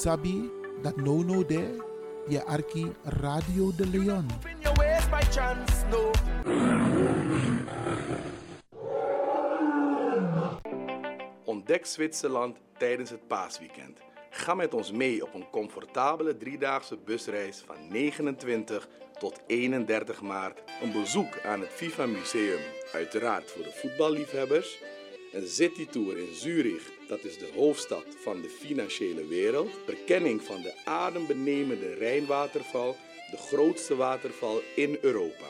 Sabi that no no there, je arki Radio de Leon. in your ways by chance, no. Ontdek Zwitserland tijdens het paasweekend. Ga met ons mee op een comfortabele driedaagse busreis van 29 tot 31 maart. Een bezoek aan het FIFA Museum, uiteraard voor de voetballiefhebbers. Een citytour in Zurich, dat is de hoofdstad van de financiële wereld. Verkenning van de adembenemende Rijnwaterval, de grootste waterval in Europa.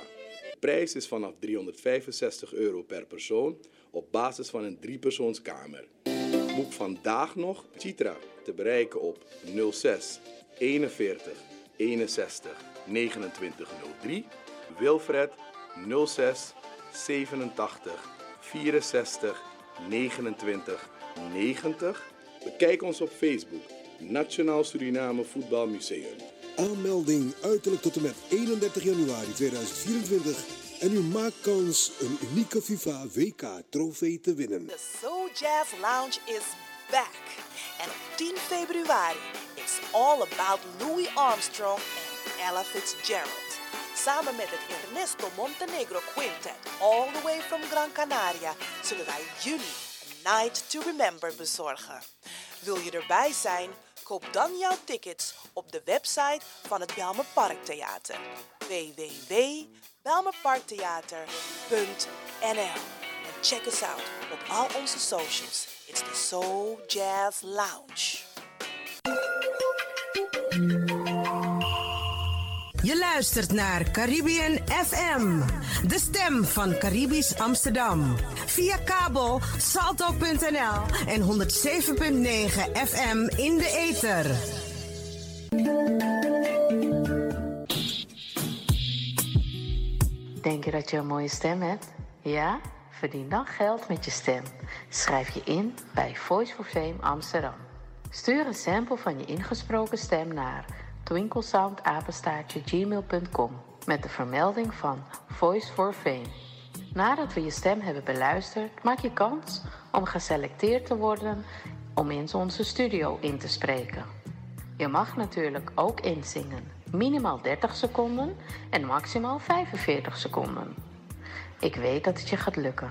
Prijs is vanaf 365 euro per persoon op basis van een driepersoonskamer. Boek vandaag nog Citra te bereiken op 06 41 61 2903. Wilfred 06 87 64 29 90. Bekijk ons op Facebook Nationaal Suriname Voetbal Museum. Aanmelding uiterlijk tot en met 31 januari 2024. En u maakt kans een unieke FIFA WK trofee te winnen. The Soul Jazz Lounge is back. En op 10 februari, it's all about Louis Armstrong en Ella Fitzgerald. Samen met het Ernesto Montenegro Quintet, all the way from Gran Canaria, zullen wij jullie Night to Remember bezorgen. Wil je erbij zijn? Koop dan jouw tickets op de website van het Belmer Parktheater. www.belmerparktheater.nl En check us out op al onze socials. It's the Soul Jazz Lounge. Je luistert naar Caribbean FM, de stem van Caribisch Amsterdam. Via kabel salto.nl en 107.9 FM in de ether. Denk je dat je een mooie stem hebt? Ja? Verdien dan geld met je stem. Schrijf je in bij Voice for Fame Amsterdam. Stuur een sample van je ingesproken stem naar twinklesoundapenstaartje.gmail.com met de vermelding van Voice for Fame. Nadat we je stem hebben beluisterd, maak je kans om geselecteerd te worden om in onze studio in te spreken. Je mag natuurlijk ook inzingen, minimaal 30 seconden en maximaal 45 seconden. Ik weet dat het je gaat lukken.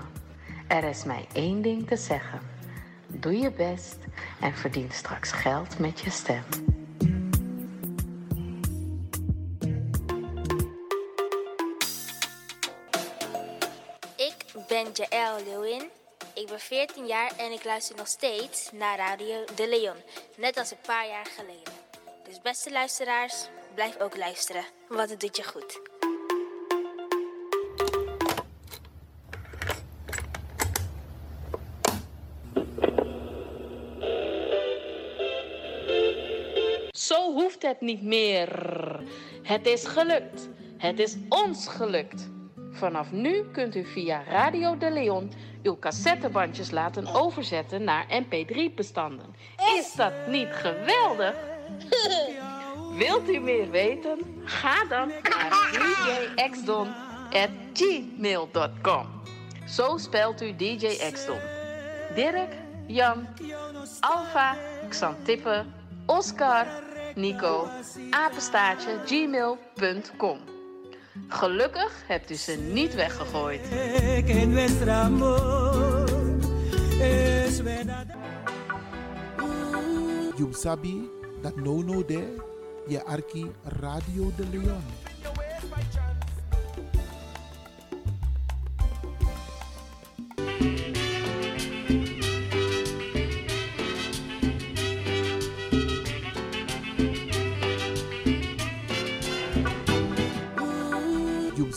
Er is mij één ding te zeggen. Doe je best en verdien straks geld met je stem. Jaël. Ik ben 14 jaar en ik luister nog steeds naar Radio De Leon. Net als een paar jaar geleden. Dus beste luisteraars, blijf ook luisteren, want het doet je goed. Zo hoeft het niet meer. Het is gelukt. Het is ons gelukt. Vanaf nu kunt u via Radio de Leon uw cassettebandjes laten overzetten naar mp3-bestanden. Is dat niet geweldig? Wilt u meer weten? Ga dan naar djxdon.gmail.com Zo spelt u DJ Xdon. Dirk, Jan, Alfa, Xantippe, Oscar, Nico, apenstaartje, gmail.com. Gelukkig hebt u ze niet weggegooid. You sabi that no no there, je arki Radio de Leon.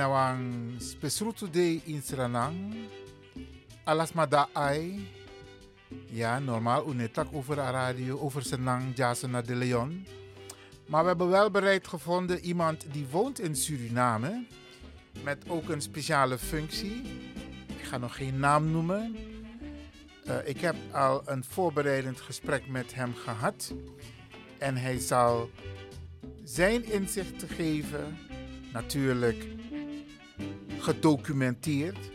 Tidena wang spesrutu de in Suriname. Alas ma. Ja, normaal unetak over de radio, over Senang, Jasona de Leon. Maar we hebben wel bereid gevonden iemand die woont in Suriname. Met ook een speciale functie. Ik ga nog geen naam noemen. Eh, ik heb al een voorbereidend gesprek met hem gehad. En hij zal zijn inzichten geven, natuurlijk gedocumenteerd,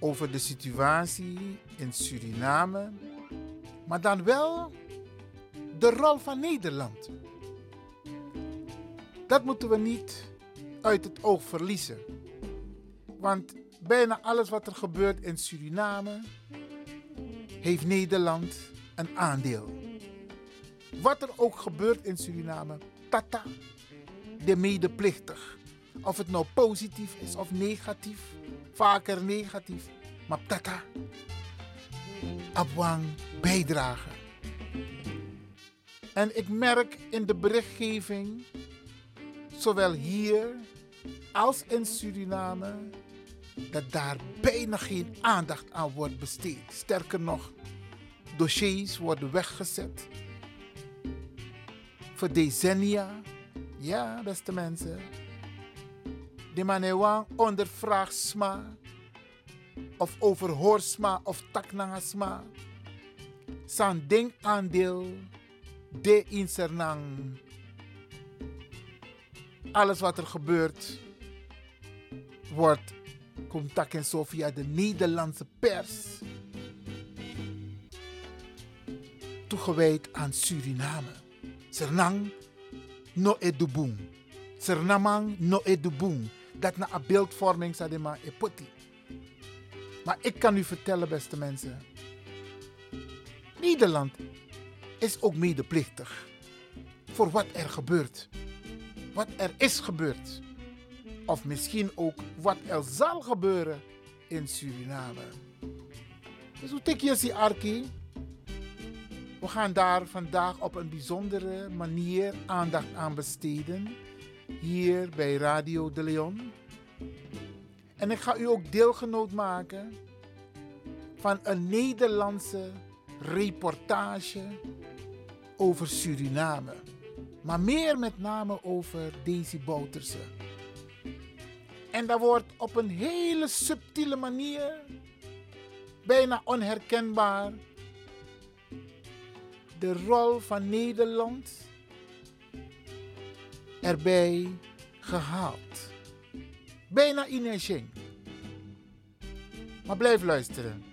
over de situatie in Suriname. Maar dan wel de rol van Nederland. Dat moeten we niet uit het oog verliezen. Want bijna alles wat er gebeurt in Suriname heeft Nederland een aandeel. Wat er ook gebeurt in Suriname, tata, de medeplichtig. Of het nou positief is of negatief, vaker negatief, maar tata, abwang bijdragen. En ik merk in de berichtgeving, zowel hier als in Suriname, dat daar bijna geen aandacht aan wordt besteed. Sterker nog, dossiers worden weggezet voor decennia. Ja, beste mensen. De manewan ondervraag sma. Of overhoor sma of taknanga sma. San ding aandeel. De insernang. Alles wat er gebeurt. Wordt. Tak en zo via de Nederlandse pers. Toegewijd aan Suriname. Sernang no edubung. Sernamang no edubung. Dat na een beeldvorming sa de ma epoti. Maar ik kan u vertellen, beste mensen. Nederland is ook medeplichtig voor wat er gebeurt. Wat er is gebeurd. Of misschien ook wat er zal gebeuren in Suriname. Dus hoe tik je die Arki? We gaan daar vandaag op een bijzondere manier aandacht aan besteden. Hier bij Radio de Leon. En ik ga u ook deelgenoot maken van een Nederlandse reportage over Suriname. Maar meer met name over Daisy Bouterse. En dat wordt op een hele subtiele manier, bijna onherkenbaar, de rol van Nederland erbij gehaald. Bijna inhersching. Maar blijf luisteren.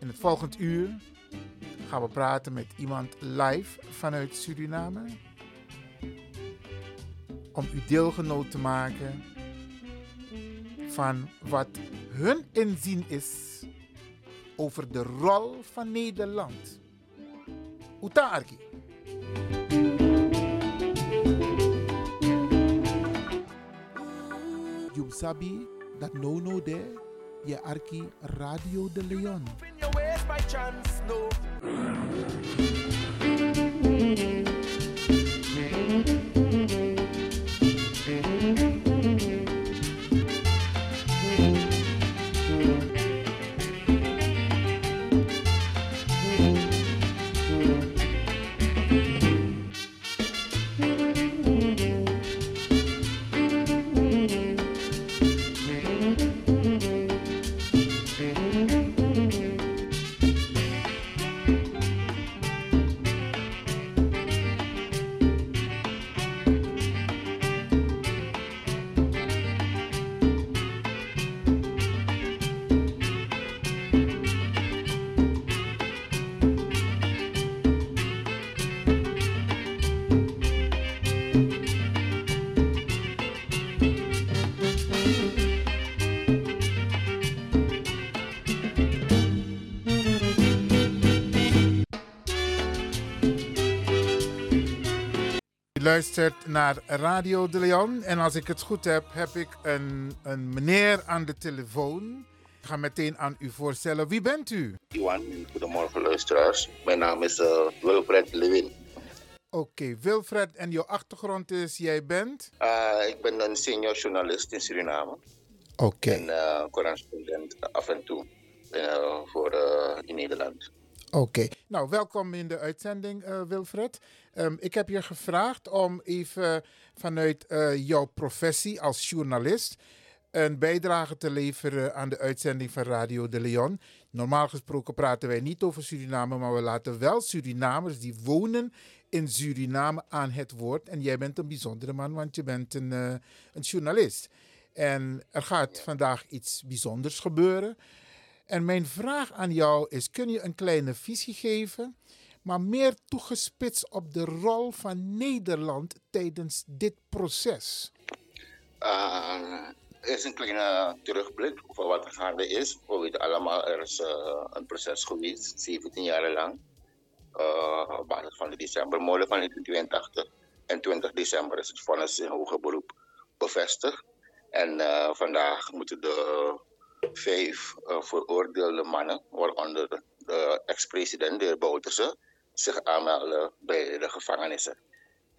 In het volgend uur gaan we praten met iemand live vanuit Suriname. Om u deelgenoot te maken van wat hun inzien is over de rol van Nederland. Uta. Sabi that no no there, je arki Radio de Leon. Chance, no. Luistert naar Radio de Leon. En als ik het goed heb, heb ik een, een meneer aan de telefoon. Ik ga meteen aan u voorstellen. Wie bent u? Iwan, goedemorgen luisteraars. Mijn naam is uh, Wilfred Lewin. Oké, Wilfred, en jouw achtergrond is, jij bent? Uh, ik ben een senior journalist in Suriname. Oké. En uh, correspondent af en toe uh, voor in Nederland. Oké, nou welkom in de uitzending Wilfred. Um, ik heb je gevraagd om even vanuit jouw professie als journalist een bijdrage te leveren aan de uitzending van Radio de Leon. Normaal gesproken praten wij niet over Suriname, maar we laten wel Surinamers die wonen in Suriname aan het woord. En jij bent een bijzondere man, want je bent een, uh, een journalist. En er gaat vandaag iets bijzonders gebeuren. En mijn vraag aan jou is: kun je een kleine visie geven, maar meer toegespitst op de rol van Nederland tijdens dit proces? Uh, is een kleine terugblik over wat er gaande is. We weten allemaal, er is uh, een proces geweest, 17 jaar lang uh, op basis van de decembermolen van 1982. En 20 december is het vonnis in hoger beroep bevestigd. En vandaag moeten de vijf uh, veroordeelde mannen, waaronder de ex-president, de heer Bouterse, zich aanmelden bij de gevangenissen.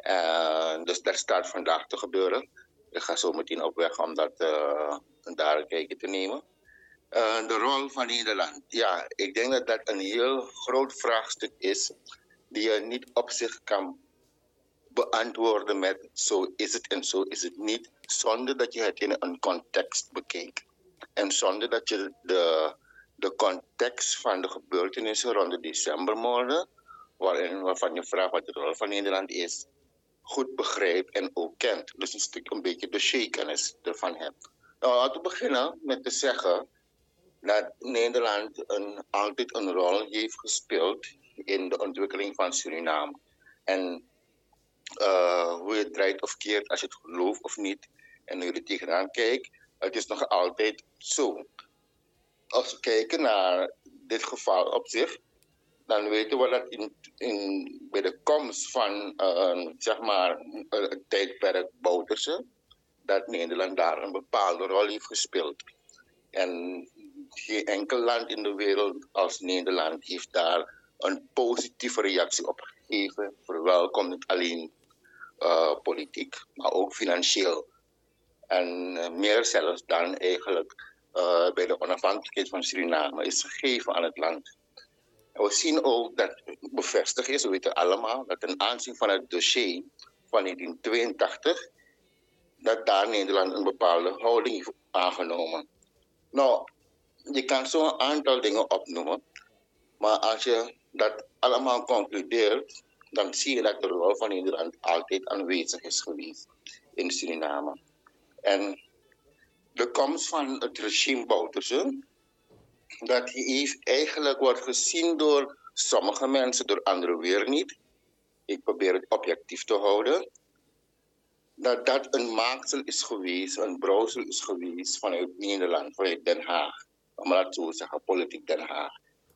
Uh, dus dat staat vandaag te gebeuren. Ik ga zo meteen op weg om dat daar een kijkje te nemen. Uh, de rol van Nederland. Ja, ik denk dat dat een heel groot vraagstuk is die je niet op zich kan beantwoorden met zo is het en zo is het niet, zonder dat je het in een context bekijkt. En zonder dat je de, de context van de gebeurtenissen rond de decembermoorden, waarin, waarvan je vraagt wat de rol van Nederland is, goed begrijpt en ook kent. Dus een stuk een beetje dossierkennis ervan hebt. Nou, laten we beginnen met te zeggen dat Nederland een, altijd een rol heeft gespeeld in de ontwikkeling van Suriname. En uh, hoe je draait of keert, als je het gelooft of niet, en hoe je er tegenaan kijkt, het is nog altijd zo. Als we kijken naar dit geval op zich, dan weten we dat in, in, bij de komst van uh, zeg maar, het tijdperk Bouterse, dat Nederland daar een bepaalde rol heeft gespeeld. En geen enkel land in de wereld als Nederland heeft daar een positieve reactie op gegeven. Verwelkomt niet alleen uh, politiek, maar ook financieel. En uh, meer zelfs dan eigenlijk uh, bij de onafhankelijkheid van Suriname is gegeven aan het land. We zien ook dat bevestigd is, we weten allemaal, dat ten aanzien van het dossier van 1982, dat daar Nederland een bepaalde houding heeft aangenomen. Nou, je kan zo'n aantal dingen opnoemen, maar als je dat allemaal concludeert, dan zie je dat de rol van Nederland altijd aanwezig is geweest in Suriname. En de komst van het regime Bouterse, dat heeft eigenlijk wordt gezien door sommige mensen, door anderen weer niet. Ik probeer het objectief te houden. Dat dat een maaksel is geweest, een brouwsel is geweest vanuit Nederland, vanuit Den Haag om dat zo te zeggen, politiek Den Haag.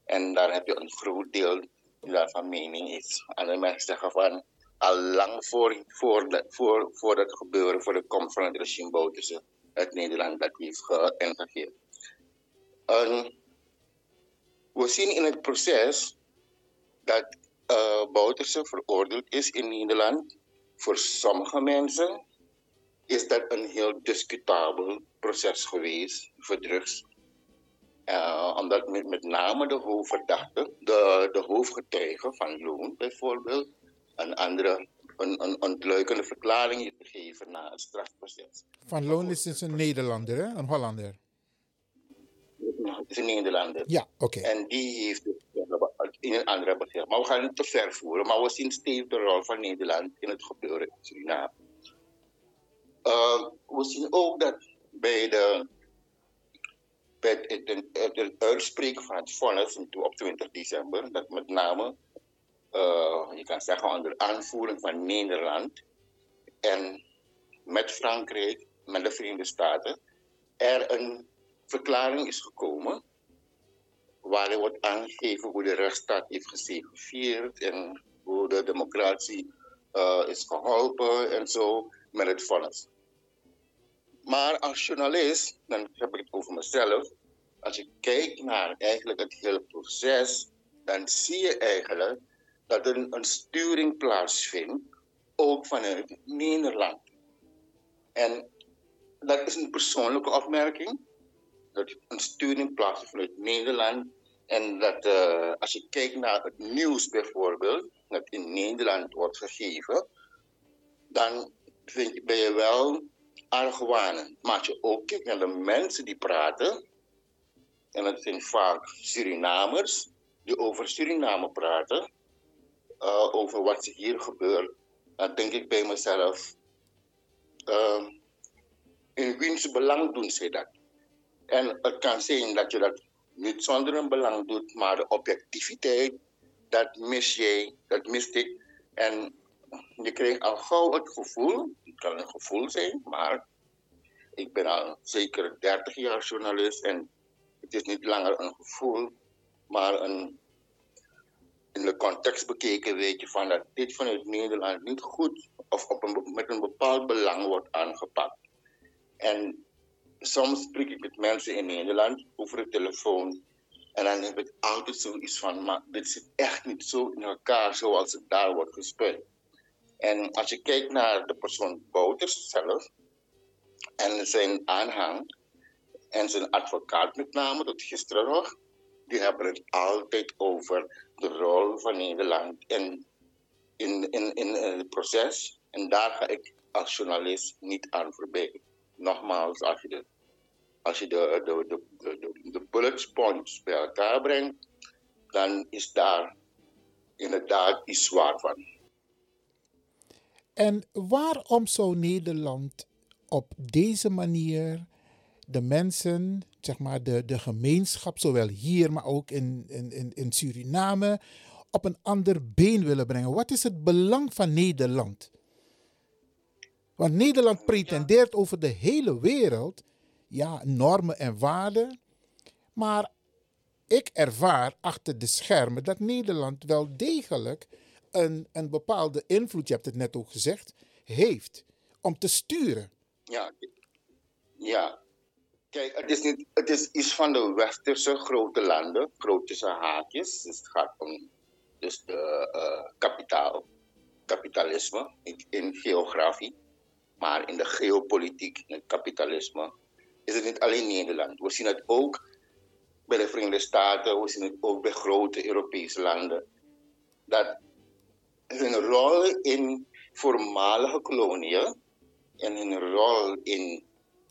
En daar heb je een groot deel die daarvan mening is. En de mensen zeggen van, al lang voor, voor, voor, voor dat gebeuren, voor de komst van het regime Bouterse, het Nederland dat heeft geïntegreerd. En we zien in het proces dat uh, Bouterse veroordeeld is in Nederland. Voor sommige mensen is dat een heel discutabel proces geweest voor drugs. Uh, omdat met, met name de hoofdverdachte, de, de hoofdgetuige van Loon bijvoorbeeld, een andere een, een ontluikende verklaring heeft gegeven na het strafproces. Van Loon is dus een Nederlander, hè? een Hollander. Het is een Nederlander. Ja, oké. Okay. En die heeft het in een andere begreep. Maar we gaan het te ver voeren. Maar we zien steeds de rol van Nederland in het gebeuren in Suriname. Uh, we zien ook dat bij de bij het, het, het uitspreken van het vonnis op 20 december, dat met name, uh, je kan zeggen onder aanvoering van Nederland en met Frankrijk, met de Verenigde Staten, er een verklaring is gekomen waarin wordt aangegeven hoe de rechtsstaat heeft gezegevierd en hoe de democratie eh, is geholpen en zo met het vonnis. Maar als journalist, dan heb ik het over mezelf. Als je kijkt naar eigenlijk het hele proces, dan zie je eigenlijk dat er een sturing plaatsvindt, ook vanuit Nederland. En dat is een persoonlijke opmerking. Dat een sturing plaatsvindt vanuit Nederland. En dat uh, als je kijkt naar het nieuws bijvoorbeeld, dat in Nederland wordt gegeven, dan vind je, ben je wel argwanend. Maar als je ook kijkt naar de mensen die praten, en dat zijn vaak Surinamers, die over Suriname praten, uh, over wat er hier gebeurt, dan denk ik bij mezelf, uh, in wiens belang doen ze dat? En het kan zijn dat je dat niet zonder een belang doet, maar de objectiviteit, dat mis je, dat mist ik. En je krijgt al gauw het gevoel, het kan een gevoel zijn, maar ik ben al zeker 30 jaar journalist en het is niet langer een gevoel, maar een, in de context bekeken weet je van dat dit vanuit Nederland niet goed of op een, met een bepaald belang wordt aangepakt. En soms spreek ik met mensen in Nederland over de telefoon en dan heb ik altijd zoiets van, maar dit zit echt niet zo in elkaar zoals het daar wordt gespeeld. En als je kijkt naar de persoon Bouters zelf en zijn aanhang en zijn advocaat met name, tot gisteren nog, die hebben het altijd over de rol van Nederland in, in, in, in het proces. En daar ga ik als journalist niet aan voorbij. Nogmaals, als je de, als je de, de, de, de, de bullet points bij elkaar brengt, dan is daar inderdaad iets zwaar van. En waarom zou Nederland op deze manier de mensen, zeg maar de, de gemeenschap, zowel hier maar ook in, in, in Suriname, op een ander been willen brengen? Wat is het belang van Nederland? Want Nederland pretendeert over de hele wereld, ja, normen en waarden. Maar ik ervaar achter de schermen dat Nederland wel degelijk een, een bepaalde invloed, je hebt het net ook gezegd, heeft om te sturen. Ja, ja. Kijk, het is, niet, het is iets van de westerse grote landen, grote haakjes. Dus het gaat om dus de uh, kapitaal, kapitalisme in, in geografie. Maar in de geopolitiek, in het kapitalisme, is het niet alleen Nederland. We zien het ook bij de Verenigde Staten, we zien het ook bij grote Europese landen. Dat hun rol in voormalige koloniën en hun rol in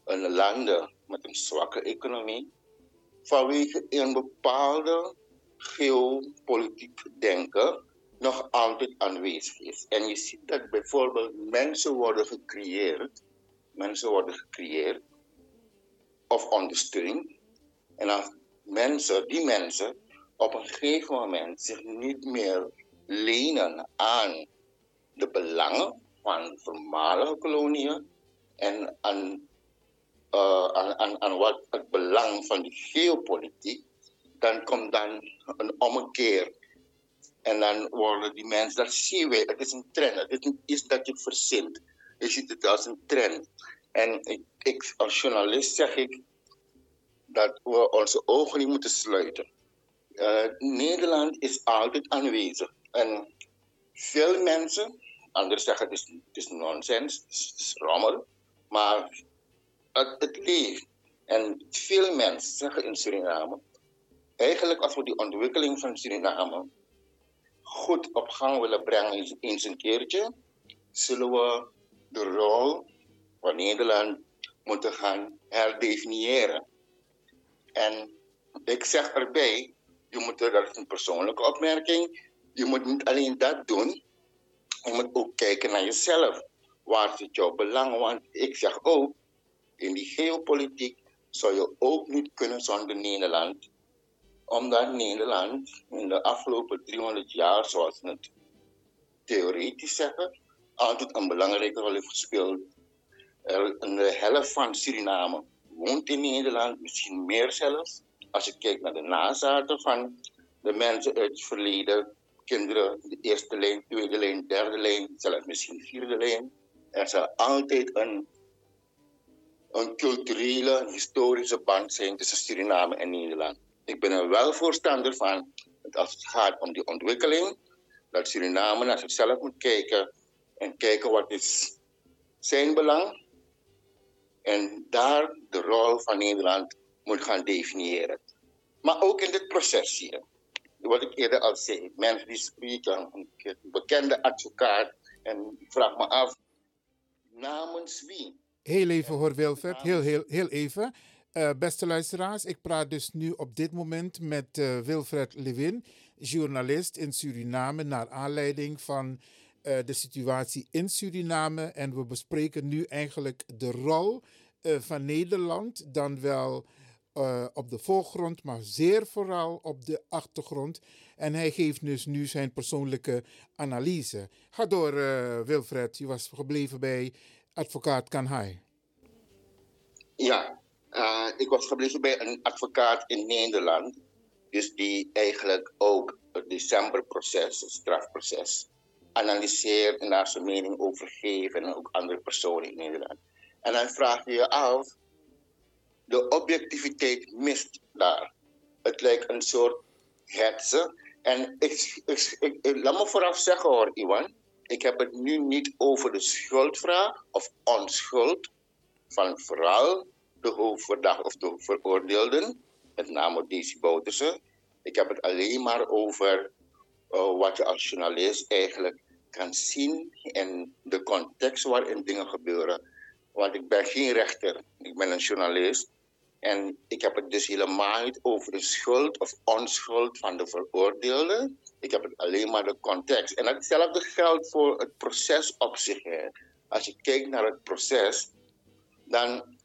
een landen met een zwakke economie, vanwege een bepaalde geopolitiek denken nog altijd aanwezig is. En je ziet dat bijvoorbeeld mensen worden gecreëerd, mensen worden gecreëerd of ondersteund. En als mensen, die mensen op een gegeven moment zich niet meer lenen aan de belangen van voormalige koloniën en aan, uh, aan, wat het belang van de geopolitiek, dan komt dan een ommekeer. En dan worden die mensen, dat zien we, het is een trend, het is niet iets dat je verzint. Je ziet het als een trend. En ik, als journalist zeg ik dat we onze ogen niet moeten sluiten. Uh, Nederland is altijd aanwezig. En veel mensen, anders zeggen het is, het is nonsens, het is rommel, maar het, leeft. En veel mensen zeggen in Suriname, eigenlijk als we die ontwikkeling van Suriname goed op gang willen brengen eens een keertje, zullen we de rol van Nederland moeten gaan herdefiniëren. En ik zeg erbij, je moet, dat is een persoonlijke opmerking, je moet niet alleen dat doen, je moet ook kijken naar jezelf. Waar zit jouw belang? Want ik zeg ook, in die geopolitiek zou je ook niet kunnen zonder Nederland. Omdat Nederland in de afgelopen 300 jaar, zoals we het theoretisch zeggen, altijd een belangrijke rol heeft gespeeld. De helft van Suriname woont in Nederland, misschien meer zelfs. Als je kijkt naar de nazaten van de mensen uit het verleden, kinderen, de eerste lijn, tweede lijn, derde lijn, zelfs misschien vierde lijn. Er zal altijd een, een culturele, historische band zijn tussen Suriname en Nederland. Ik ben er wel voorstander van dat als het gaat om die ontwikkeling, dat Suriname naar zichzelf moet kijken en kijken wat is zijn belang en daar de rol van Nederland moet gaan definiëren. Maar ook in dit proces hier, wat ik eerder al zei, mensen die spreken, een bekende advocaat, en ik vraag me af, namens wie? Heel even hoor Wilfred, heel, heel, heel even. Uh, beste luisteraars, ik praat dus nu op dit moment met uh, Wilfred Lewin, journalist in Suriname, naar aanleiding van uh, de situatie in Suriname. En we bespreken nu eigenlijk de rol van Nederland, dan wel op de voorgrond, maar zeer vooral op de achtergrond. En hij geeft dus nu zijn persoonlijke analyse. Ga door, Wilfred, je was gebleven bij advocaat Kanhai. Ja, uh, ik was gebleven bij een advocaat in Nederland. Dus die eigenlijk ook het decemberproces, het strafproces, analyseert en daar zijn mening over geeft. En ook andere personen in Nederland. En dan vraag je je af, de objectiviteit mist daar. Het lijkt een soort hetze. En ik, ik, ik, laat me vooraf zeggen hoor, Iwan. Ik heb het nu niet over de schuldvraag of onschuld van vooral de hoofdverdachte of de veroordeelden, met name Daisy Bouterse. Ik heb het alleen maar over uh, wat je als journalist eigenlijk kan zien in de context waarin dingen gebeuren. Want ik ben geen rechter, ik ben een journalist. En ik heb het dus helemaal niet over de schuld of onschuld van de veroordeelde. Ik heb alleen maar de context. En hetzelfde geldt voor het proces op zich. Hè. Als je kijkt naar het proces, dan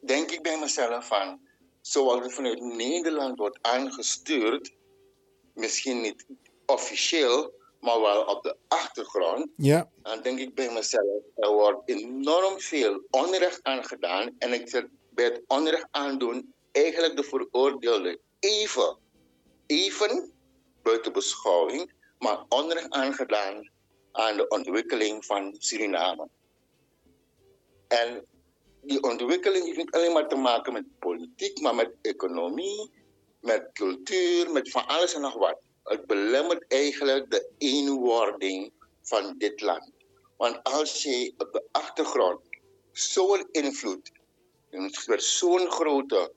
denk ik bij mezelf van, zoals het vanuit Nederland wordt aangestuurd, misschien niet officieel, maar wel op de achtergrond, ja. dan denk ik bij mezelf, er wordt enorm veel onrecht aangedaan. En ik zeg bij het onrecht aandoen eigenlijk de veroordeelde even, even buiten beschouwing, maar onrecht aangedaan aan de ontwikkeling van Suriname. En die ontwikkeling heeft niet alleen maar te maken met politiek, maar met economie, met cultuur, met van alles en nog wat. Het belemmert eigenlijk de eenwording van dit land. Want als je op de achtergrond zo'n invloed, zo'n grote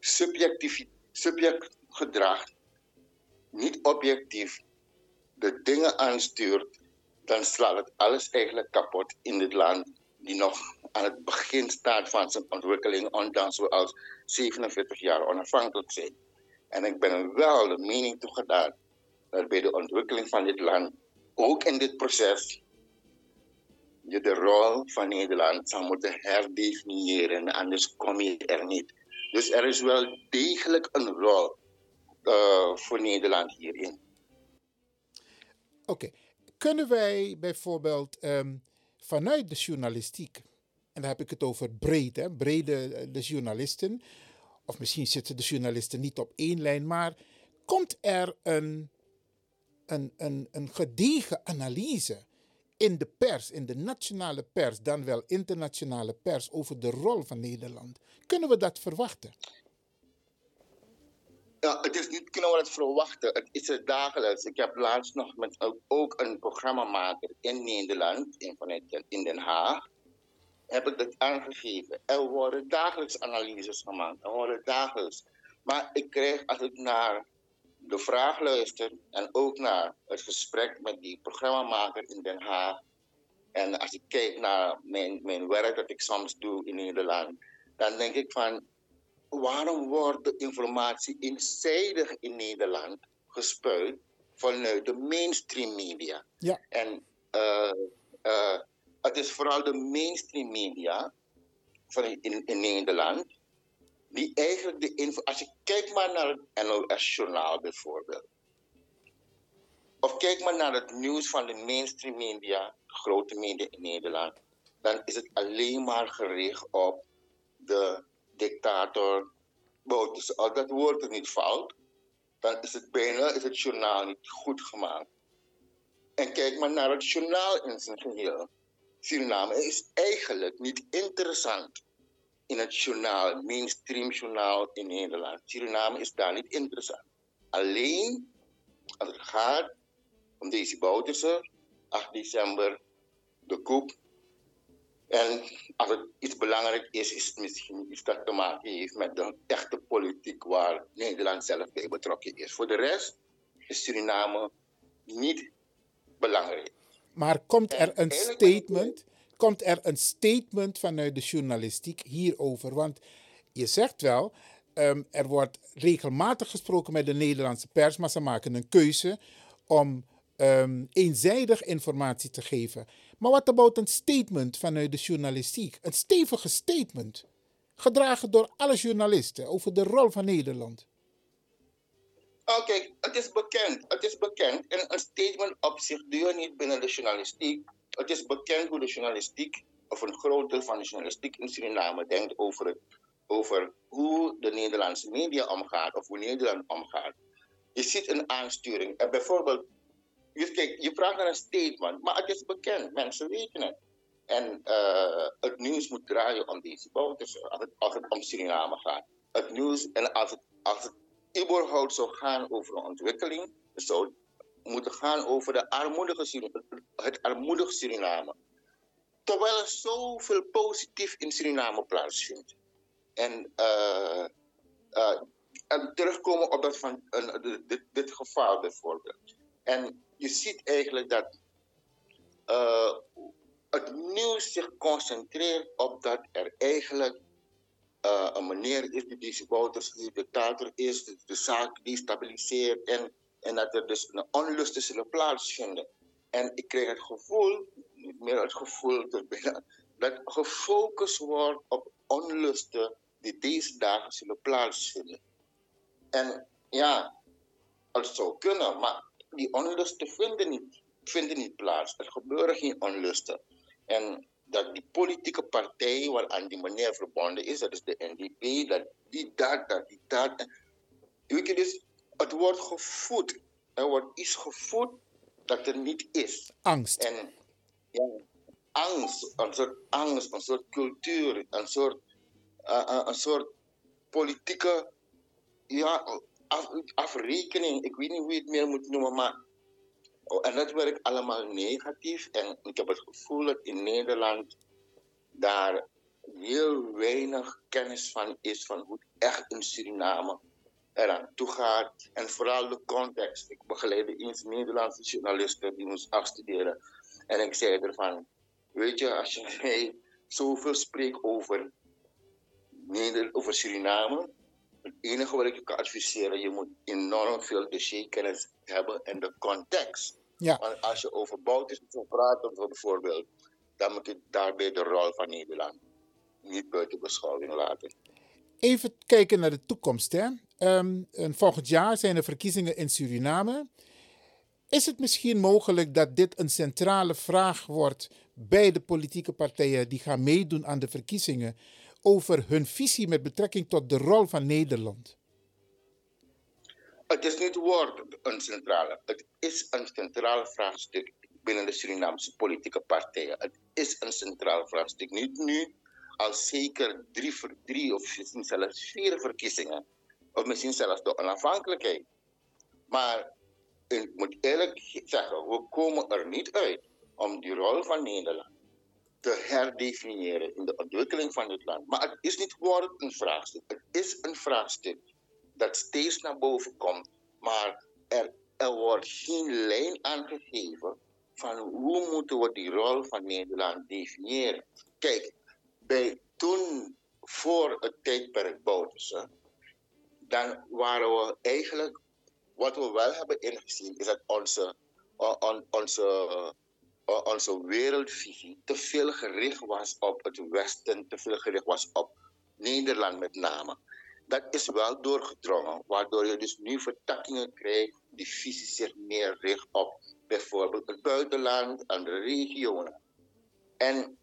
subjectief, subjectgedrag, niet objectief, de dingen aanstuurt, dan slaat het alles eigenlijk kapot in dit land die nog aan het begin staat van zijn ontwikkeling, ondanks we als 47 jaar onafhankelijk zijn. En ik ben er wel de mening toegedaan dat bij de ontwikkeling van dit land, ook in dit proces, je de rol van Nederland zou moeten herdefiniëren, anders kom je er niet. Dus er is wel degelijk een rol uh, voor Nederland hierin. Oké, kunnen wij bijvoorbeeld um, vanuit de journalistiek en dan heb ik het over breed, hè, brede eh, de journalisten. Of misschien zitten de journalisten niet op één lijn, maar komt er een, een, een, een gedegen analyse in de pers, in de nationale pers, dan wel internationale pers, over de rol van Nederland? Kunnen we dat verwachten? Ja, het is niet kunnen verwachten. Het is het dagelijks. Ik heb laatst nog met ook een programmamaker in Nederland, in, in Den Haag heb ik dat aangegeven. Er worden dagelijks analyses gemaakt. Er worden dagelijks. Maar ik krijg, als ik naar de vraag luister en ook naar het gesprek met die programmamaker in Den Haag. En als ik kijk naar mijn, mijn werk dat ik soms doe in Nederland, dan denk ik van waarom wordt de informatie eenzijdig in Nederland gespuit vanuit de mainstream media? Ja. En uh, uh, het is vooral de mainstream media van in, in Nederland, die eigenlijk de info. Als je kijkt maar naar het NOS-journaal bijvoorbeeld, of kijk maar naar het nieuws van de mainstream media, de grote media in Nederland, dan is het alleen maar gericht op de dictator. Als dat woord er niet valt, dan is het bijna is het journaal niet goed gemaakt. En kijk maar naar het journaal in zijn geheel. Suriname is eigenlijk niet interessant in het journaal, mainstream journaal in Nederland. Suriname is daar niet interessant. Alleen als het gaat om deze Bouterse, 8 december, de koep. En als het iets belangrijk is, is het misschien iets dat te maken heeft met de echte politiek waar Nederland zelf bij betrokken is. Voor de rest is Suriname niet belangrijk. Maar komt er een statement, komt er een statement vanuit de journalistiek hierover? Want je zegt wel, um, er wordt regelmatig gesproken met de Nederlandse pers, maar ze maken een keuze om um, eenzijdig informatie te geven. Maar wat about een statement vanuit de journalistiek? Een stevige statement, gedragen door alle journalisten over de rol van Nederland. Oké, het is bekend. Het is bekend. En een statement op zich je niet binnen de journalistiek. Het is bekend hoe de journalistiek, of een groot deel van de journalistiek in Suriname, denkt over, het, over hoe de Nederlandse media omgaat, of hoe Nederland omgaat. Je ziet een aansturing. En bijvoorbeeld, je, kijk, je vraagt naar een statement, maar het is bekend. Mensen weten het. En uh, het nieuws moet draaien om deze bouters, als het, als het om Suriname gaat. Het nieuws, en als het, als überhaupt zou gaan over ontwikkeling, zou moeten gaan over de armoedige, het armoedige Suriname. Terwijl er zoveel positief in Suriname plaatsvindt. En, uh, uh, en terugkomen op dat van, uh, dit, dit geval bijvoorbeeld. En je ziet eigenlijk dat het nieuws zich concentreert op dat er eigenlijk uh, een meneer is die deze Wouters, die dictator is, de, de zaak destabiliseert en, en dat er dus een onlusten zullen plaatsvinden. En ik kreeg het gevoel, niet meer het gevoel, dat gefocust wordt op onlusten die deze dagen zullen plaatsvinden. En ja, het zou kunnen, maar die onlusten vinden niet, vinden niet plaats. Er gebeuren geen onlusten. En dat die politieke partij waaraan die meneer verbonden is, dat is de NDP, dat die dat, dat die dat. Weet je, dus het wordt gevoed. Er wordt iets gevoed dat er niet is. Angst. En ja, angst, een soort angst, een soort cultuur, een soort, uh, een soort politieke ja, af, afrekening. Ik weet niet hoe je het meer moet noemen, maar Oh, en dat werkt allemaal negatief. En ik heb het gevoel dat in Nederland daar heel weinig kennis van is van hoe het echt in Suriname eraan toe gaat. En vooral de context. Ik begeleide eens Nederlandse journalisten die moest afstuderen. En ik zei ervan, weet je, als je zoveel spreekt over, over Suriname, het enige wat ik je kan adviseren, je moet enorm veel dossierkennis hebben en de context. Ja. Want als je over Boutisme praat, bijvoorbeeld, dan moet je daarbij de rol van Nederland niet buiten beschouwing laten. Even kijken naar de toekomst. Hè? Um, volgend jaar zijn er verkiezingen in Suriname. Is het misschien mogelijk dat dit een centrale vraag wordt bij de politieke partijen die gaan meedoen aan de verkiezingen over hun visie met betrekking tot de rol van Nederland? Het is niet woord een centrale. Het is een centraal vraagstuk binnen de Surinaamse politieke partijen. Het is een centraal vraagstuk. Niet nu, al zeker drie, drie of misschien zelfs vier verkiezingen. Of misschien zelfs de onafhankelijkheid. Maar ik moet eerlijk zeggen, we komen er niet uit om die rol van Nederland te herdefiniëren in de ontwikkeling van het land. Maar het is niet woord een vraagstuk. Het is een vraagstuk dat steeds naar boven komt. Maar er, wordt geen lijn aangegeven van hoe moeten we die rol van Nederland definiëren. Kijk, bij toen voor het tijdperk Bouterse, dan waren we eigenlijk, wat we wel hebben ingezien, is dat onze, on, onze, onze wereldvisie te veel gericht was op het Westen, te veel gericht was op Nederland met name dat is wel doorgedrongen, waardoor je dus nu vertakkingen krijgt die visie zich meer richt op bijvoorbeeld het buitenland, andere regionen. En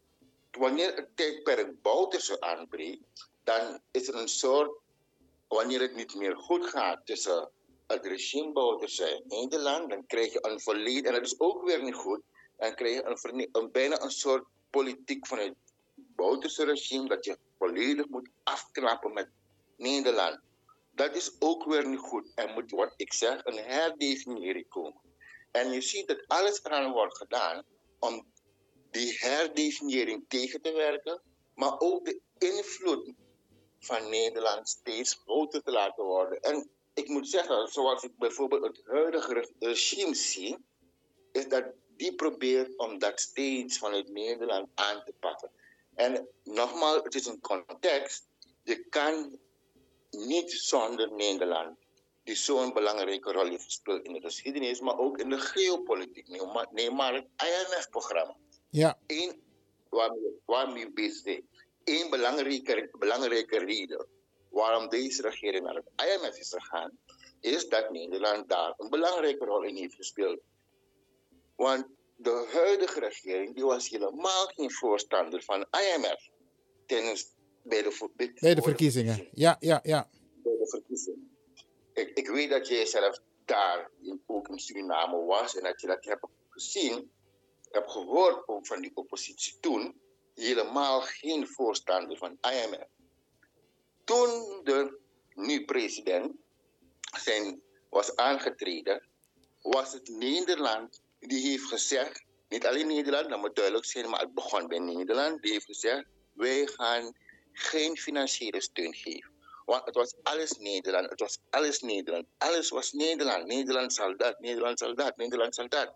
wanneer het tijdperk Bouterse aanbreekt, dan is er een soort, wanneer het niet meer goed gaat tussen het regime Bouter zijn in Nederland, dan krijg je een volledig, en dat is ook weer niet goed, dan krijg een, een bijna een soort politiek van het Bouterse regime, dat je volledig moet afknappen met Nederland. Dat is ook weer niet goed. Er moet, wat ik zeg, een herdefiniëring komen. En je ziet dat alles eraan wordt gedaan om die herdefiniëring tegen te werken, maar ook de invloed van Nederland steeds groter te laten worden. En ik moet zeggen, zoals ik bijvoorbeeld het huidige re- regime zie, is dat die probeert om dat steeds vanuit Nederland aan te pakken. En nogmaals, het is een context. Je kan niet zonder Nederland, die zo'n belangrijke rol heeft gespeeld in de geschiedenis, maar ook in de geopolitiek. Neem maar, het IMF-programma. Ja. Eén waarmee, waarmee we bezig zijn. Eén belangrijke, belangrijke reden waarom deze regering naar het IMF is gegaan, is dat Nederland daar een belangrijke rol in heeft gespeeld. Want de huidige regering die was helemaal geen voorstander van IMF tijdens, bij, de, Bij verkiezingen. Ja, ja, ja. bij de verkiezingen. Ik, ik weet dat jij zelf daar in, ook in Suriname was en dat je dat hebt gezien, hebt gehoord ook van die oppositie toen, helemaal geen voorstander van IMF. Toen de nu president zijn, was aangetreden, was het Nederland die heeft gezegd, niet alleen Nederland, dat moet duidelijk zijn, maar het begon bij Nederland, die heeft gezegd, wij gaan geen financiële steun geven. Want het was alles Nederland, het was alles Nederland, alles was Nederland. Nederland zal dat, Nederland zal dat, Nederland zal dat.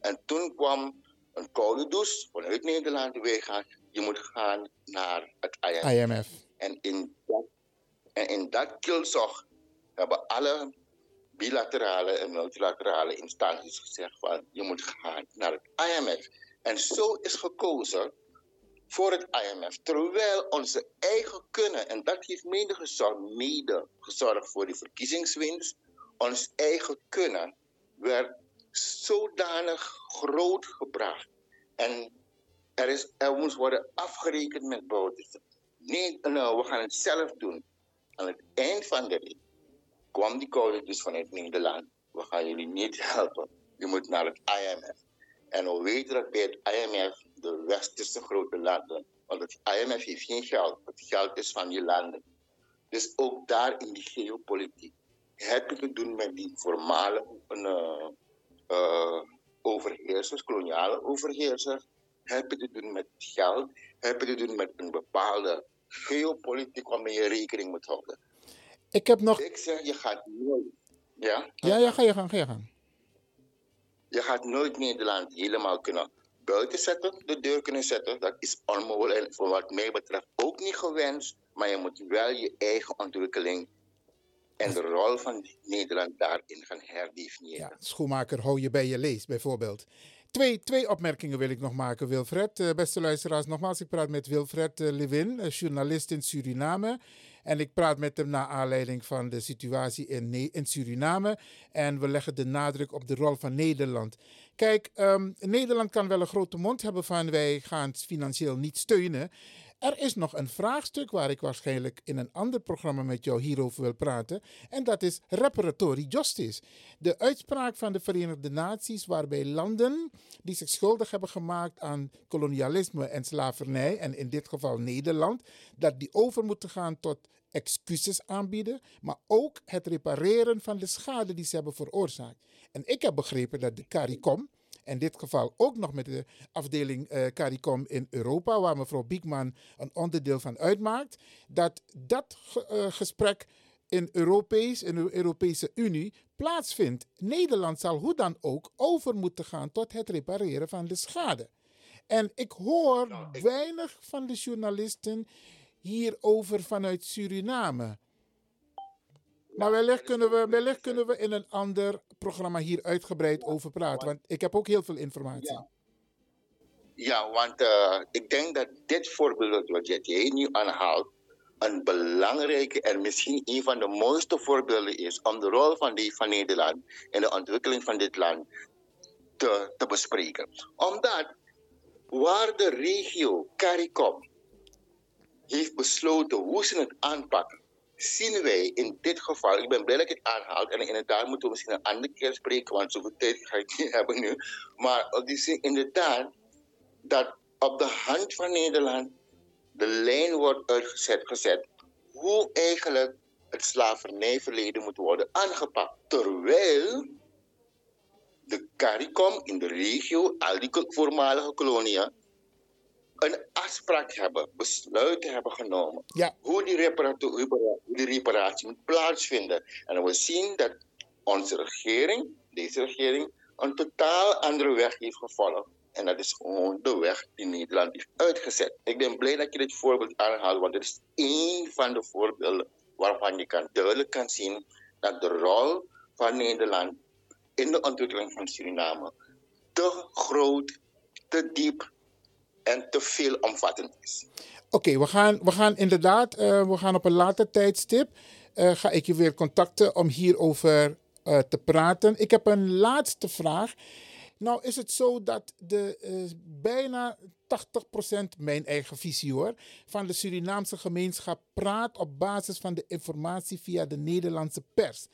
En toen kwam een koude douche vanuit Nederland, wij gaan, je moet gaan naar het IMF. IMF. En in dat, en in dat kielzog hebben alle bilaterale en multilaterale instanties gezegd van je moet gaan naar het IMF. En zo is gekozen voor het IMF. Terwijl onze eigen kunnen, en dat heeft mede gezorgd, mede gezorgd voor die verkiezingswinst, ons eigen kunnen werd zodanig groot gebracht. En er, is, er moest worden afgerekend met boten. Nee, nou, we gaan het zelf doen. Aan het eind van de rit kwam die code dus vanuit Nederland. We gaan jullie niet helpen. Je moet naar het IMF. En we weten dat bij het IMF de westerse grote landen, want het IMF heeft geen geld. Het geld is van die landen. Dus ook daar in die geopolitiek heb je te doen met die voormalige uh, uh, overheersers, koloniale overheersers. Heb je te doen met geld. Heb je te doen met een bepaalde geopolitiek waarmee je rekening moet houden. Ik heb nog... Ik zeg, je gaat nooit... Ja? Ja, ja, ga je gang, ga je gang. Je gaat nooit Nederland helemaal kunnen buiten zetten, de deur kunnen zetten. Dat is onmogelijk en voor wat mij betreft ook niet gewenst. Maar je moet wel je eigen ontwikkeling en de rol van Nederland daarin gaan herdefiniëren. Ja, schoenmaker, hou je bij je lees, bijvoorbeeld. Twee, twee opmerkingen wil ik nog maken, Wilfred. Uh, beste luisteraars, nogmaals, ik praat met Wilfred uh, Lewin, uh, journalist in Suriname. En ik praat met hem naar aanleiding van de situatie in, in Suriname. En we leggen de nadruk op de rol van Nederland. Kijk, um, Nederland kan wel een grote mond hebben van wij gaan financieel niet steunen. Er is nog een vraagstuk waar ik waarschijnlijk in een ander programma met jou hierover wil praten. En dat is reparatory justice. De uitspraak van de Verenigde Naties waarbij landen die zich schuldig hebben gemaakt aan kolonialisme en slavernij, en in dit geval Nederland, dat die over moeten gaan tot excuses aanbieden, maar ook het repareren van de schade die ze hebben veroorzaakt. En ik heb begrepen dat de CARICOM, in dit geval ook nog met de afdeling uh, CARICOM in Europa, waar mevrouw Biekman een onderdeel van uitmaakt, dat dat uh, gesprek in, Europees, in de Europese Unie plaatsvindt. Nederland zal hoe dan ook over moeten gaan tot het repareren van de schade. En ik hoor nou, ik... weinig van de journalisten hierover vanuit Suriname. Maar wellicht kunnen, we, wellicht kunnen we in een ander programma hier uitgebreid over praten. Want ik heb ook heel veel informatie. Ja, want uh, ik denk dat dit voorbeeld wat jij nu aanhaalt, een belangrijke en misschien een van de mooiste voorbeelden is om de rol van, die, van Nederland in de ontwikkeling van dit land te, te bespreken. Omdat waar de regio CARICOM heeft besloten hoe ze het aanpakken, zien wij in dit geval, ik ben blij dat ik het aanhaal, en inderdaad moeten we misschien een andere keer spreken, want zoveel tijd ga ik niet hebben nu. Maar die zin inderdaad, dat op de hand van Nederland de lijn wordt uitgezet, gezet, hoe eigenlijk het slavernijverleden moet worden aangepakt. Terwijl de CARICOM in de regio, al die voormalige koloniën, een afspraak hebben, besluiten hebben genomen. Ja. Hoe, die reparatie, hoe die reparatie moet plaatsvinden. En we zien dat onze regering, deze regering, een totaal andere weg heeft gevolgd. En dat is gewoon de weg die Nederland heeft uitgezet. Ik ben blij dat je dit voorbeeld aanhaalt, want het is één van de voorbeelden waarvan je kan, duidelijk kan zien dat de rol van Nederland in de ontwikkeling van Suriname te groot, te diep en te veelomvattend is. Oké, we, gaan, we gaan inderdaad, uh, we gaan op een later tijdstip, uh, ga ik je weer contacten om hierover uh, te praten. Ik heb een laatste vraag. Nou is het zo dat de bijna 80%, mijn eigen visie hoor, van de Surinaamse gemeenschap praat op basis van de informatie via de Nederlandse pers.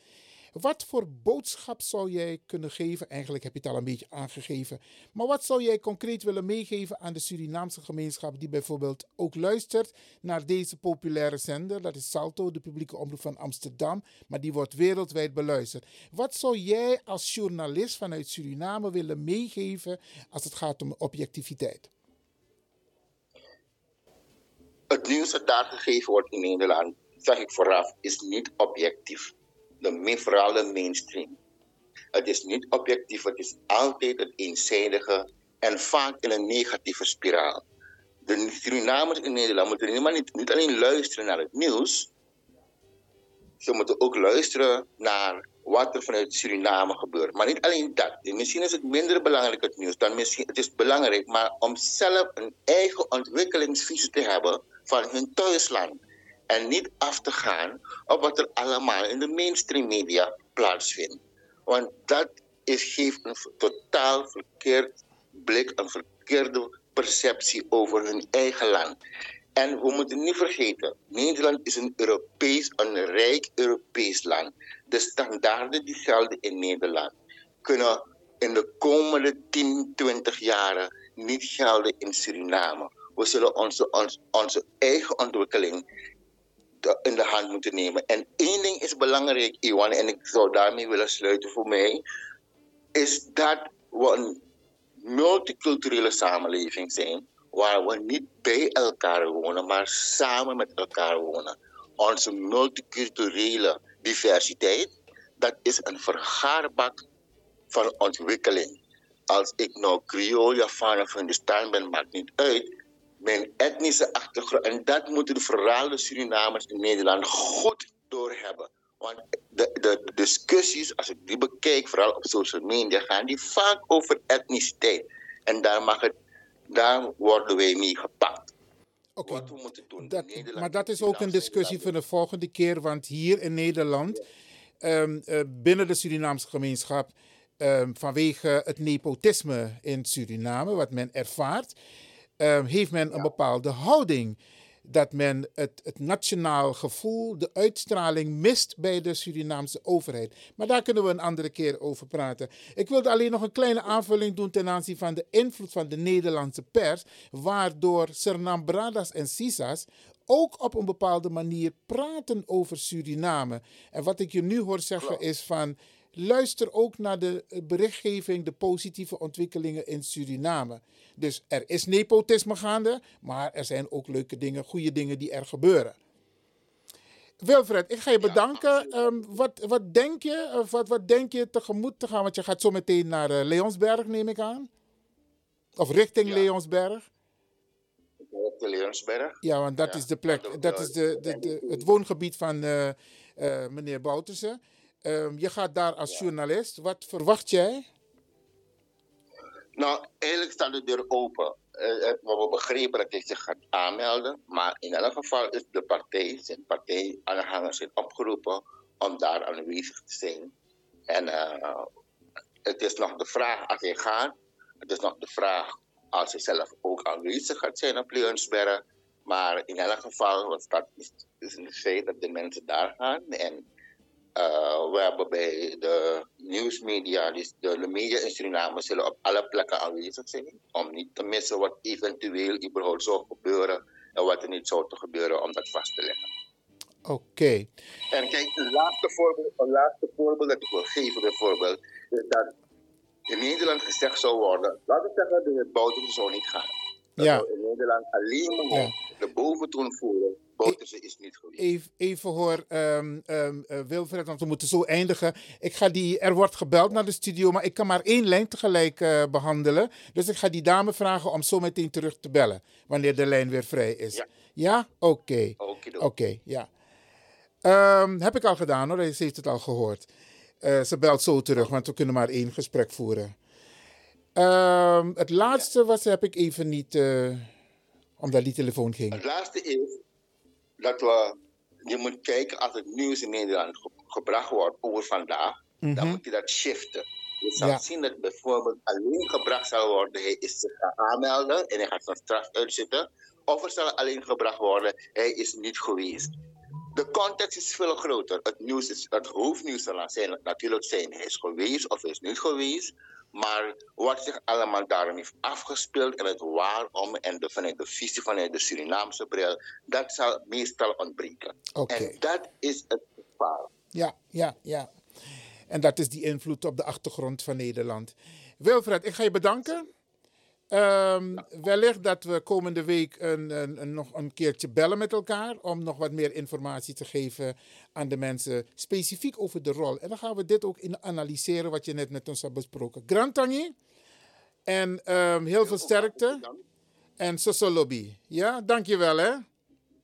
Wat voor boodschap zou jij kunnen geven? Eigenlijk heb je het al een beetje aangegeven. Maar wat zou jij concreet willen meegeven aan de Surinaamse gemeenschap die bijvoorbeeld ook luistert naar deze populaire zender? Dat is Salto, de publieke omroep van Amsterdam, maar die wordt wereldwijd beluisterd. Wat zou jij als journalist vanuit Suriname willen meegeven als het gaat om objectiviteit? Het nieuws dat daar gegeven wordt in Nederland, zeg ik vooraf, is niet objectief de, vooral de mainstream. Het is niet objectief, het is altijd het eenzijdige en vaak in een negatieve spiraal. De Surinamers in Nederland moeten niet, niet alleen luisteren naar het nieuws, ze moeten ook luisteren naar wat er vanuit Suriname gebeurt. Maar niet alleen dat. Misschien is het minder belangrijk het nieuws dan misschien. Het is belangrijk, maar om zelf een eigen ontwikkelingsvisie te hebben van hun thuisland. En niet af te gaan op wat er allemaal in de mainstream media plaatsvindt. Want dat is, geeft een totaal verkeerd blik, een verkeerde perceptie over hun eigen land. En we moeten niet vergeten, Nederland is een Europees, een rijk Europees land. De standaarden die gelden in Nederland kunnen in de komende 10, 20 jaren niet gelden in Suriname. We zullen onze, onze, onze eigen ontwikkeling in de hand moeten nemen. En één ding is belangrijk, Iwan, en ik zou daarmee willen sluiten voor mij, is dat we een multiculturele samenleving zijn, waar we niet bij elkaar wonen, maar samen met elkaar wonen. Onze multiculturele diversiteit, dat is een vergaarbak van ontwikkeling. Als ik nou Creole, Javaan of Hindustan ben, maakt niet uit mijn etnische achtergrond. En dat moeten de Surinamers in Nederland goed doorhebben. Want de, de discussies, als ik die bekijk, vooral op social media, gaan die vaak over etniciteit. En daar, mag het, daar worden wij mee gepakt. Oké, okay. maar dat is ook een discussie voor de volgende keer. Want hier in Nederland, um, uh, binnen de Surinaamse gemeenschap, um, vanwege het nepotisme in Suriname, wat men ervaart, um, heeft men een bepaalde houding. Dat men het, het nationaal gevoel, de uitstraling mist bij de Surinaamse overheid. Maar daar kunnen we een andere keer over praten. Ik wilde alleen nog een kleine aanvulling doen ten aanzien van de invloed van de Nederlandse pers. Waardoor Sernam Bradas en Sisas ook op een bepaalde manier praten over Suriname. En wat ik je nu hoor zeggen is van luister ook naar de berichtgeving, de positieve ontwikkelingen in Suriname. Dus er is nepotisme gaande, maar er zijn ook leuke dingen, goede dingen die er gebeuren. Wilfred, ik ga je bedanken. Um, wat, wat denk je, of wat, wat denk je tegemoet te gaan? Want je gaat zo meteen naar uh, Leonsberg, neem ik aan. Of richting ja. Leonsberg. Richting Leonsberg. Ja, want dat ja. is de plek, dat is de, de, de, het woongebied van uh, uh, meneer Boutersen. Um, je gaat daar als ja. journalist. Wat verwacht jij? Nou, eigenlijk staat de deur open. Uh, we begrepen dat hij zich gaat aanmelden. Maar in elk geval is de partij, zijn partijaanhangers zijn opgeroepen om daar aanwezig te zijn. En uh, het is nog de vraag als hij gaat. Het is nog de vraag als hij zelf ook aanwezig gaat zijn op Leonsberg. Maar in elk geval was dat is, is een feit dat de mensen daar gaan. En uh, we hebben bij de nieuwsmedia, dus de, de media in Suriname, zullen op alle plekken aanwezig zijn. Om niet te missen wat eventueel überhaupt zou gebeuren en wat er niet zou te gebeuren om dat vast te leggen. Oké. En kijk, een laatste voorbeeld, een laatste voorbeeld dat ik wil geven bijvoorbeeld, is dat in Nederland gezegd zou worden, laten we zeggen, de Bouterse zou niet gaan. Dat Ja. in Nederland alleen maar de boventoon voeren. Bouterse is niet geweest. Even, even hoor, eh, Wilfred, want we moeten zo eindigen. Ik ga die, er wordt gebeld naar de studio, maar ik kan maar één lijn tegelijk eh, behandelen. Dus ik ga die dame vragen om zo meteen terug te bellen, wanneer de lijn weer vrij is. Ja? Ja? Oké. Oké, ja. Ehm, heb ik al gedaan hoor, ze heeft het al gehoord. Eh, ze belt zo terug, want we kunnen maar één gesprek voeren. Het laatste was, heb ik even niet, eh, omdat die telefoon ging. Het laatste is dat we, je moet kijken als het nieuws in Nederland ge- gebracht wordt over vandaag, dan Mhm. moet je dat shiften. Je zal Ja. zien dat bijvoorbeeld alleen gebracht zal worden, hij is zich gaan aanmelden en hij gaat zijn straf uitzitten. Of er zal alleen gebracht worden, hij is niet geweest. De context is veel groter. Het, nieuws is, het hoofdnieuws zal zijn, natuurlijk zijn, hij is geweest of hij is niet geweest. Maar wat zich allemaal daarom heeft afgespeeld en het waarom en de, vanuit de visie vanuit de Surinaamse bril, dat zal meestal ontbreken. En dat is het gevaar. Ja, ja, ja. En dat is die invloed op de achtergrond van Nederland. Wilfred, ik ga je bedanken. Ehm, wellicht dat we komende week een, een, een- nog een keertje bellen met elkaar om nog wat meer informatie te geven aan de mensen, specifiek over de rol. En dan gaan we dit ook in analyseren wat je net met ons hebt besproken. Grand Tangi en ehm, heel veel sterkte. En Soso Lobby. Ja, dankjewel hè.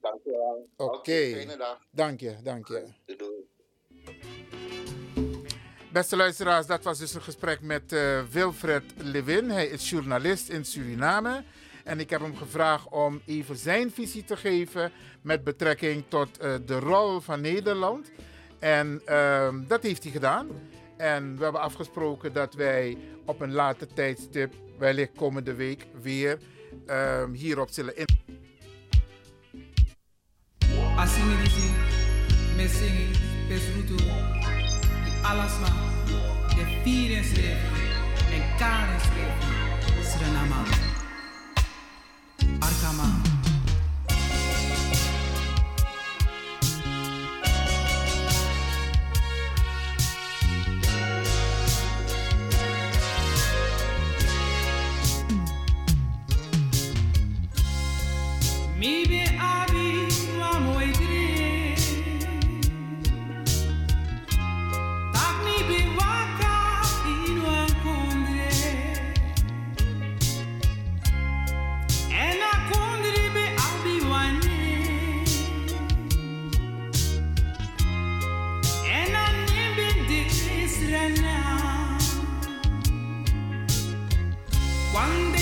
Dank je wel. Oké. dag. Dank je, dank je. Beste luisteraars, dat was dus een gesprek met eh, Wilfred Lewin. Hij is journalist in Suriname. En ik heb hem gevraagd om even zijn visie te geven met betrekking tot eh, de rol van Nederland. En ehm, dat heeft hij gedaan. En we hebben afgesproken dat wij op een later tijdstip, wellicht komende week, weer ehm, hierop zullen in. Pesrutu, alasma, de vieren en karen schreven, Suriname. Arkama. Sunday.